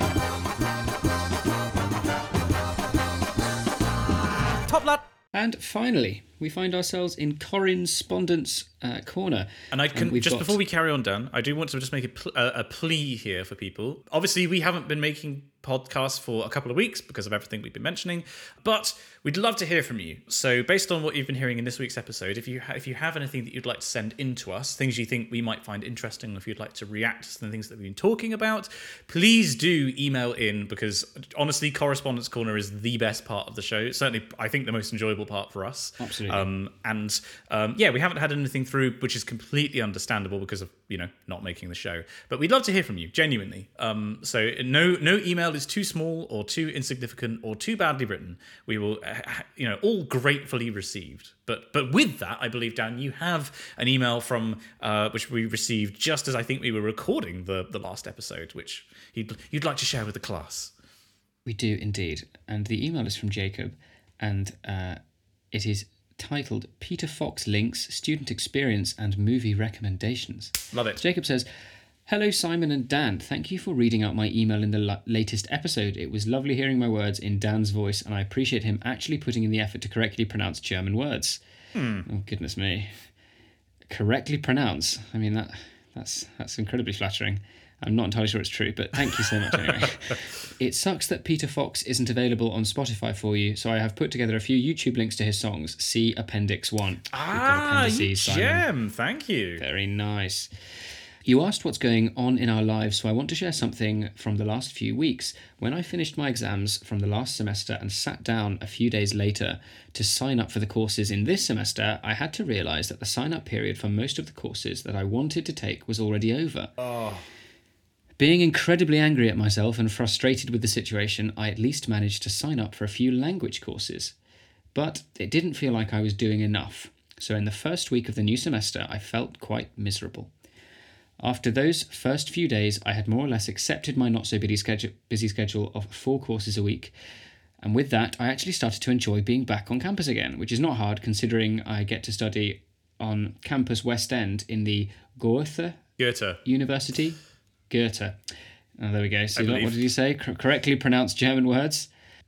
And finally, we find ourselves in Correspondence uh, Corner. And I can we've just got- before we carry on, Dan, I do want to just make a, pl- a, a plea here for people. Obviously, we haven't been making podcasts for a couple of weeks because of everything we've been mentioning, but we'd love to hear from you. So, based on what you've been hearing in this week's episode, if you ha- if you have anything that you'd like to send in to us, things you think we might find interesting, if you'd like to react to the things that we've been talking about, please do email in because honestly, Correspondence Corner is the best part of the show. Certainly, I think the most enjoyable part for us. Absolutely. Um, and um, yeah, we haven't had anything through, which is completely understandable because of you know not making the show. But we'd love to hear from you, genuinely. Um, so no no email is too small or too insignificant or too badly written. We will uh, you know all gratefully received. But but with that, I believe Dan, you have an email from uh, which we received just as I think we were recording the the last episode, which you'd you'd like to share with the class. We do indeed. And the email is from Jacob, and uh, it is titled Peter Fox Links Student Experience and Movie Recommendations. Love it. Jacob says, Hello, Simon and Dan. Thank you for reading out my email in the la- latest episode. It was lovely hearing my words in Dan's voice, and I appreciate him actually putting in the effort to correctly pronounce German words. Oh, goodness me. Correctly pronounce. I mean, that that's that's incredibly flattering. I'm not entirely sure it's true, but thank you so much anyway. it sucks that Peter Fox isn't available on Spotify for you, so I have put together a few YouTube links to his songs. See Appendix 1. Ah, you gem. Thank you. Very nice. You asked what's going on in our lives, so I want to share something from the last few weeks. When I finished my exams from the last semester and sat down a few days later to sign up for the courses in this semester, I had to realise that the sign up period for most of the courses that I wanted to take was already over. Ah. Being incredibly angry at myself and frustrated with the situation, I at least managed to sign up for a few language courses. But it didn't feel like I was doing enough. So in the first week of the new semester, I felt quite miserable. After those first few days, I had more or less accepted my not so busy schedule, busy schedule of four courses a week. And with that, I actually started to enjoy being back on campus again, which is not hard considering I get to study on campus West End in the Goethe Goethe. University. Goethe. Oh, there we go. So, what did you say? Cor- correctly pronounced German words?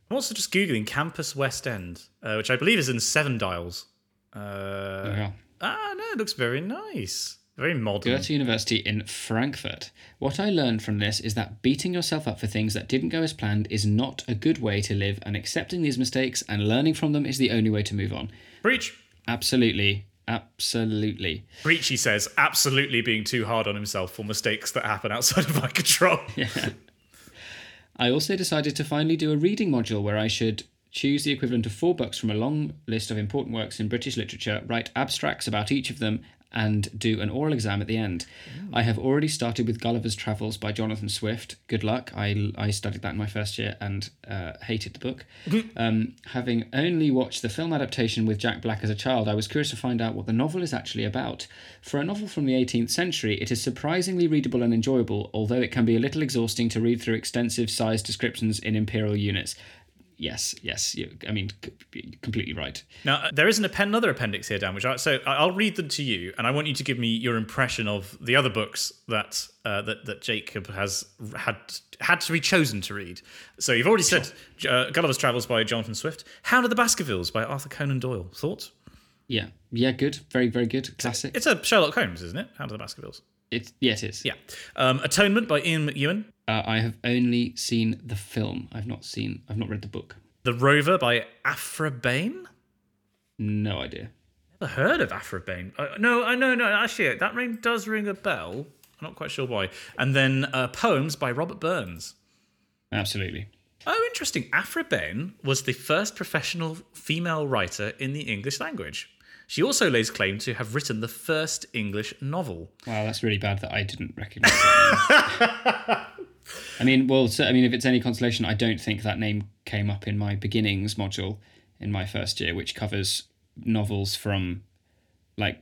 I'm also just googling Campus West End, uh, which I believe is in Seven Dials. Uh, Yeah. ah, no, it looks very nice, very modern. Goethe University in Frankfurt. What I learned from this is that beating yourself up for things that didn't go as planned is not a good way to live, and accepting these mistakes and learning from them is the only way to move on. Breach, Absolutely. Absolutely. breach. He says, absolutely being too hard on himself for mistakes that happen outside of my control. yeah. I also decided to finally do a reading module where I should choose the equivalent of four books from a long list of important works in British literature, write abstracts about each of them, and do an oral exam at the end. I have already started with Gulliver's Travels by Jonathan Swift. Good luck. I, I studied that in my first year and uh, hated the book. um, having only watched the film adaptation with Jack Black as a child, I was curious to find out what the novel is actually about. For a novel from the 18th century, it is surprisingly readable and enjoyable, although it can be a little exhausting to read through extensive size descriptions in imperial units. Yes, yes. You, I mean, c- completely right. Now, uh, there is an appen- another appendix here, Dan, which I, so I'll read them to you, and I want you to give me your impression of the other books that uh, that that Jacob has had had to be chosen to read. So you've already said uh, Gulliver's Travels by Jonathan Swift, Hound of the Baskervilles by Arthur Conan Doyle. Thoughts? Yeah, yeah. Good. Very, very good. Classic. It's a Sherlock Holmes, isn't it? Hound of the Baskervilles. It, yeah, it is. Yeah. Um, Atonement by Ian McEwan. Uh, I have only seen the film. I've not seen. I've not read the book. The Rover by Aphra Behn. No idea. Never heard of Aphra Behn. Uh, no, I know, no. Actually, that name does ring a bell. I'm not quite sure why. And then uh, Poems by Robert Burns. Absolutely. Oh, interesting. Aphra Behn was the first professional female writer in the English language. She also lays claim to have written the first English novel. Wow, that's really bad that I didn't recognise that. I mean, well, so, I mean, if it's any consolation, I don't think that name came up in my beginnings module in my first year, which covers novels from like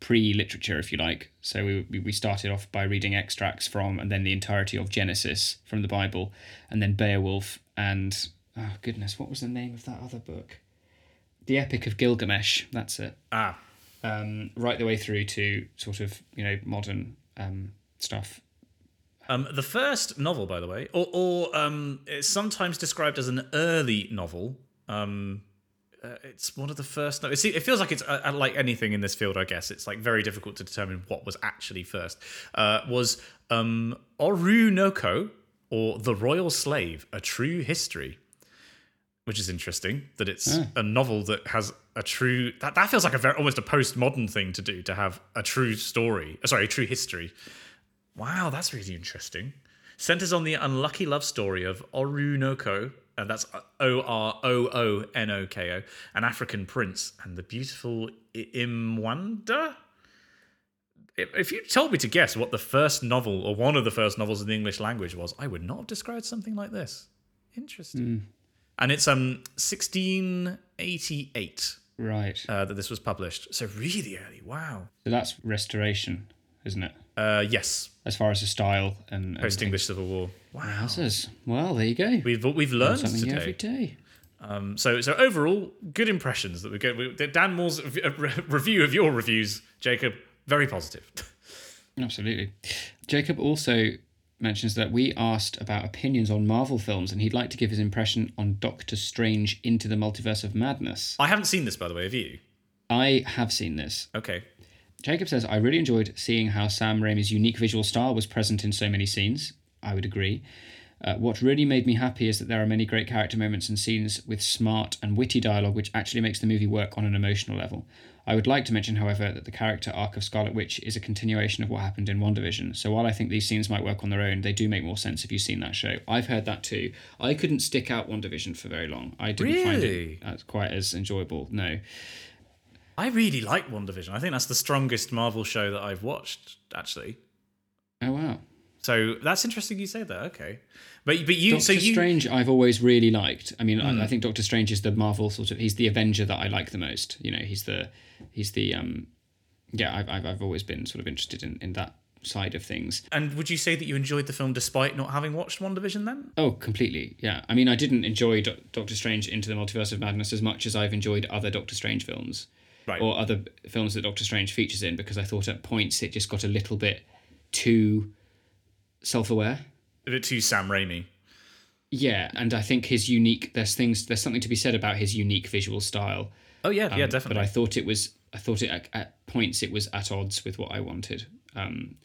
pre-literature, if you like. So we we- we started off by reading extracts from, and then the entirety of Genesis from the Bible, and then Beowulf, and oh goodness, what was the name of that other book? The Epic of Gilgamesh. That's it Ah, um, right the way through to sort of you know modern um, stuff. Um, the first novel, by the way, or, or um, it's sometimes described as an early novel. Um, uh, it's one of the first. No, it it feels like it's uh, uh, like anything in this field. I guess it's like very difficult to determine what was actually first. Uh, was um, Oroonoko or the Royal Slave: A True History, which is interesting that it's a novel that has a true. That that feels like a very almost a postmodern thing to do to have a true story. uh, Sorry, a true history. Wow, that's really interesting. Centers on the unlucky love story of Oroonoko, and that's O R O O N O K O, an African prince, and the beautiful I- Imoinda. If you told me to guess what the first novel or one of the first novels in the English language was, I would not have described something like this. Interesting. And it's um 1688 Right. uh, that this was published. So really early. Wow. so that's restoration, isn't it? Uh, yes. As far as the style and, Post English Civil War. Wow. Well, there you go. We've we've learned something today. every day. Um, so so overall, good impressions that we get. We, Dan Maw's uh, re- review of your reviews, Jacob, very positive. Absolutely. Jacob also mentions that we asked about opinions on Marvel films, and he'd like to give his impression on Doctor Strange into the Multiverse of Madness. I haven't seen this, by the way. Have you? I have seen this. Okay. Jacob says, I really enjoyed seeing how Sam Raimi's unique visual style was present in so many scenes. I would agree. Uh, what really made me happy is that there are many great character moments and scenes with smart and witty dialogue, which actually makes the movie work on an emotional level. I would like to mention, however, that the character arc of Scarlet Witch is a continuation of what happened in WandaVision. So while I think these scenes might work on their own, they do make more sense if you've seen that show. I've heard that too. I couldn't stick out WandaVision for very long. I didn't find it as quite as enjoyable. No. I really like WandaVision. I think that's the strongest Marvel show that I've watched, actually. Oh wow. So that's interesting you say that. Okay. But but you Doctor so you Strange, I've always really liked. I mean, Hmm. I, I think Doctor Strange is the Marvel sort of. He's the Avenger that I like the most. You know, he's the, he's the um, yeah. I've I've, I've always been sort of interested in in that side of things. and would you say that you enjoyed the film despite not having watched WandaVision then? Oh, completely. Yeah. I mean, I didn't enjoy Do- Doctor Strange into the Multiverse of Madness as much as I've enjoyed other Doctor Strange films. Right. Or other films that Doctor Strange features in because I thought at points it just got a little bit too self-aware. A bit too Sam Raimi. Yeah, and I think his unique there's things there's something to be said about his unique visual style. Oh yeah, yeah, Um, definitely. But I thought it was I thought it at, at points it was at odds with what I wanted. Um,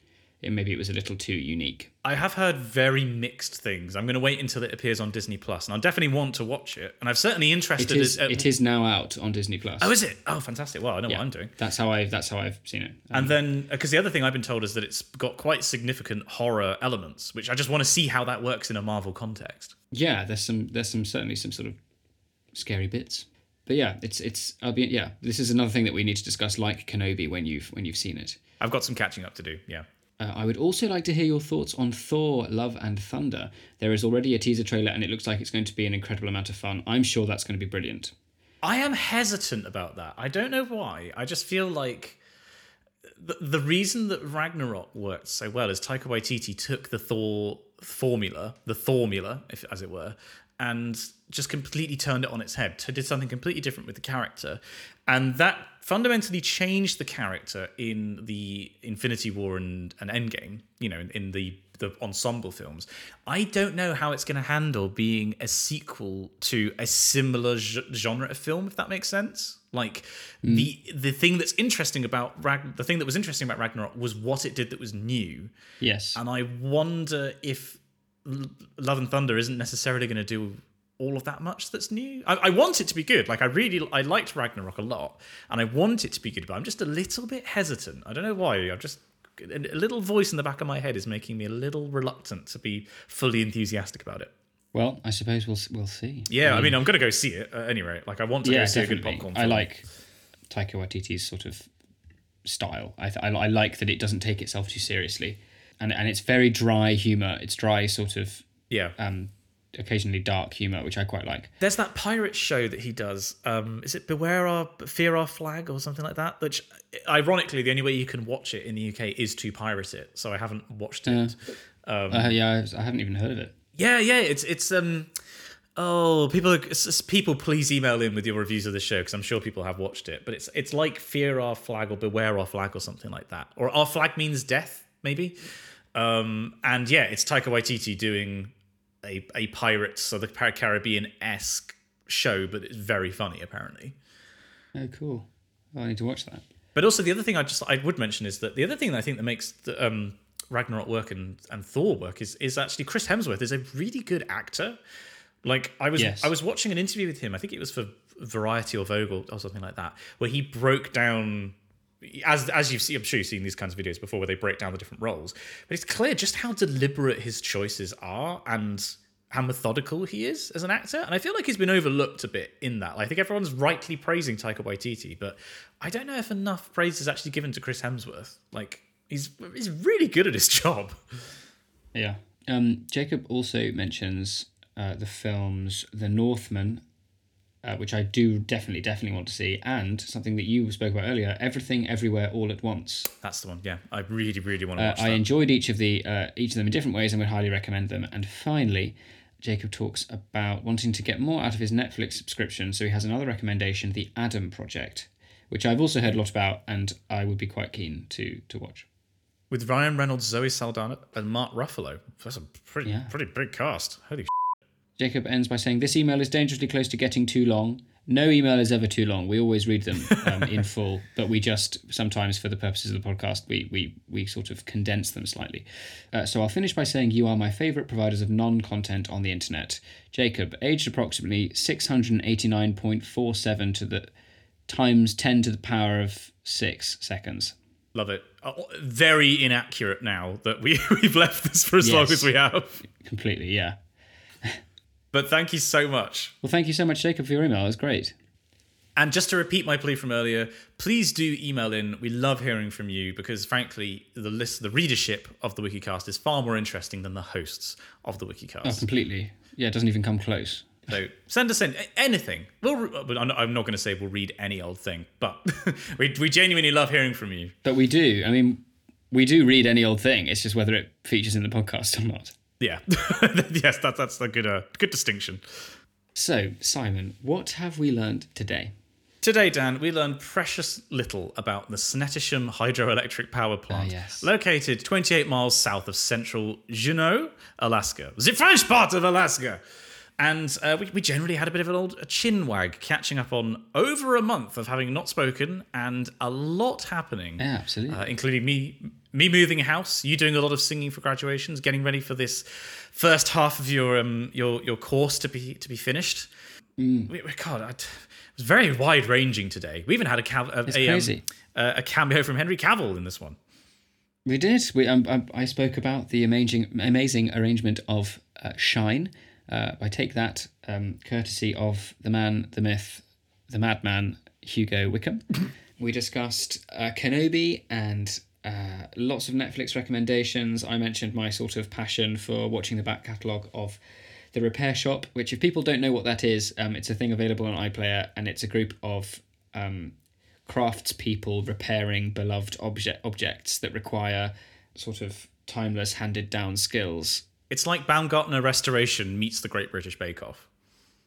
it, maybe it was a little too unique. I have heard very mixed things. I'm going to wait until it appears on Disney Plus, and I definitely want to watch it. And I'm certainly interested. is as- uh, it is now out on Disney Plus. Oh, is it? Oh, fantastic! Well, I know Yeah, what I'm doing. That's how I that's how I've seen it. Um, And then, because the other thing I've been told is that it's got quite significant horror elements, which I just want to see how that works in a Marvel context. yeah, there's some there's some certainly some sort of scary bits. But yeah, it's it's I'll be yeah. This is another thing that we need to discuss, like Kenobi, when you've when you've seen it. I've got some catching up to do. Yeah. Uh, I would also like to hear your thoughts on Thor: Love and Thunder. There is already a teaser trailer, and it looks like it's going to be an incredible amount of fun. I'm sure that's going to be brilliant. I am hesitant about that. I don't know why. I just feel like the, the reason that Ragnarok worked so well is Taika Waititi took the Thor formula, the formula, if as it were, and just completely turned it on its head. So did something completely different with the character, and that fundamentally changed the character in the Infinity War and, and Endgame. You know, in, in the the ensemble films. I don't know how it's going to handle being a sequel to a similar genre of film, if that makes sense. Like mm. the the thing that's interesting about Rag- the thing that was interesting about Ragnarok was what it did that was new, Yes. and I wonder if Love and Thunder isn't necessarily going to do all of that much that's new. I, I want it to be good. Like I really I liked Ragnarok a lot, and I want it to be good, but I'm just a little bit hesitant. I don't know why. I'm just a little voice in the back of my head is making me a little reluctant to be fully enthusiastic about it. Well, I suppose we'll we'll see. Yeah, I um, mean, I'm gonna go see it at any rate. Like, I want to go see a good popcorn. I like Taika Waititi's sort of style. I, th- I I like that it doesn't take itself too seriously, and and it's very dry humor. It's dry sort of Yeah. um occasionally dark humor, which I quite like. There's that pirate show that he does. Um, is it Beware Our Fear Our Flag or something like that? Which, ironically, the only way you can watch it in the UK is to pirate it. So I haven't watched it. Um, Uh, yeah, I, haven't even heard of it. Yeah, yeah, it's it's um oh people people please email in with your reviews of the show because I'm sure people have watched it. But it's it's like Fear Our Flag or Beware Our Flag or something like that, or Our Flag Means Death maybe. Um, and yeah, it's Taika Waititi doing a a Pirates of the Caribbean esque show, but it's very funny apparently. Oh, cool. I need to watch that. But also the other thing I just I would mention is that the other thing that I think that makes the, um, Ragnarok work and, and Thor work is is actually Chris Hemsworth is a really good actor. Like I was Yes. I was watching an interview with him. I think it was for Variety or Vogue or, or something like that, where he broke down. As as you've seen, I'm sure you've seen these kinds of videos before, where they break down the different roles. But it's clear just how deliberate his choices are and how methodical he is as an actor. And I feel like he's been overlooked a bit in that. Like, I think everyone's rightly praising Taika Waititi, but I don't know if enough praise is actually given to Chris Hemsworth. Like, he's he's really good at his job. Yeah. Um, Jacob also mentions uh, the films The Northman, uh, which I do definitely, definitely want to see, and something that you spoke about earlier, Everything Everywhere All at Once. That's the one. Yeah, I really, really want to Uh, watch I that. enjoyed each of the uh, each of them in different ways and would highly recommend them. And finally, Jacob talks about wanting to get more out of his Netflix subscription, so he has another recommendation, The Adam Project, which I've also heard a lot about, and I would be quite keen to to watch. With Ryan Reynolds, Zoe Saldana, and Mark Ruffalo. That's a pretty Yeah. pretty big cast. Holy Jacob ends by saying, This email is dangerously close to getting too long. No email is ever too long. We always read them um, in full, but we just sometimes, for the purposes of the podcast, we we we sort of condense them slightly. Uh, so I'll finish by saying you are my favorite providers of non-content on the internet. Jacob, aged approximately six hundred eighty-nine point four seven to the times ten to the power of six seconds. Love it. Uh, very inaccurate now that we, we've left this for as long as we have. Completely, yeah. But thank you so much. Well, thank you so much, Jacob, for your email. It was great. And just to repeat my plea from earlier, please do email in. We love hearing from you because, frankly, the list, the readership of the WikiCast is far more interesting than the hosts of the WikiCast. Oh, completely. Yeah, it doesn't even come close. So send us in anything. We'll. re- I'm not, not going to say we'll read any old thing, but we we genuinely love hearing from you. But we do. I mean, we do read any old thing. It's just whether it features in the podcast or not. Yeah. yes, that's that's a good uh, good distinction. So, Simon, what have we learned today? Today, Dan, we learned precious little about the Snettisham hydroelectric power plant, yes. located 28 miles south of central Juneau, Alaska, the French part of Alaska. And uh, we, we generally had a bit of an old a chin wag, catching up on over a month of having not spoken and a lot happening. Yeah, absolutely. uh, including me me moving house, you doing a lot of singing for graduations, getting ready for this first half of your um your your course to be to be finished. Mm. We, we- God, I, it was very wide ranging today. We even had a cav- a, a, um, a, cameo from Henry Cavill in this one. we did. We um, I, I spoke about the amazing, amazing arrangement of uh, Shine. Uh, I take that um, courtesy of the man, the myth, the madman, Hugo Wickman. we discussed uh, Kenobi and uh, lots of Netflix recommendations. I mentioned my sort of passion for watching the back catalogue of The Repair Shop, which, if people don't know what that is, um, it's a thing available on iPlayer and it's a group of um, craftspeople repairing beloved object objects that require sort of timeless handed down skills. It's like Baumgartner Restoration meets the Great British Bake Off.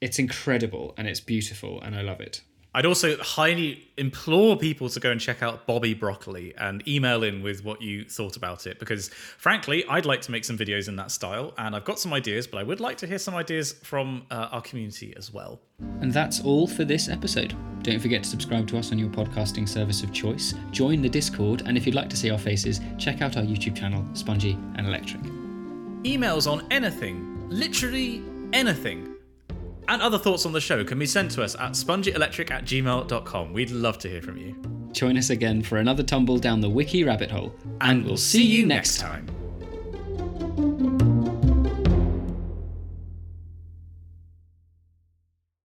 It's incredible and it's beautiful and I love it. I'd also highly implore people to go and check out Bobby Broccoli and email in with what you thought about it because, frankly, I'd like to make some videos in that style and I've got some ideas, but I would like to hear some ideas from uh, our community as well. And that's all for this episode. Don't forget to subscribe to us on your podcasting service of choice, join the Discord, and if you'd like to see our faces, check out our YouTube channel, Spongy and Electric. Emails on anything, literally anything, and other thoughts on the show can be sent to us at spongyelectric at gmail.com. We'd love to hear from you. Join us again for another tumble down the wiki rabbit hole. And we'll see you next time.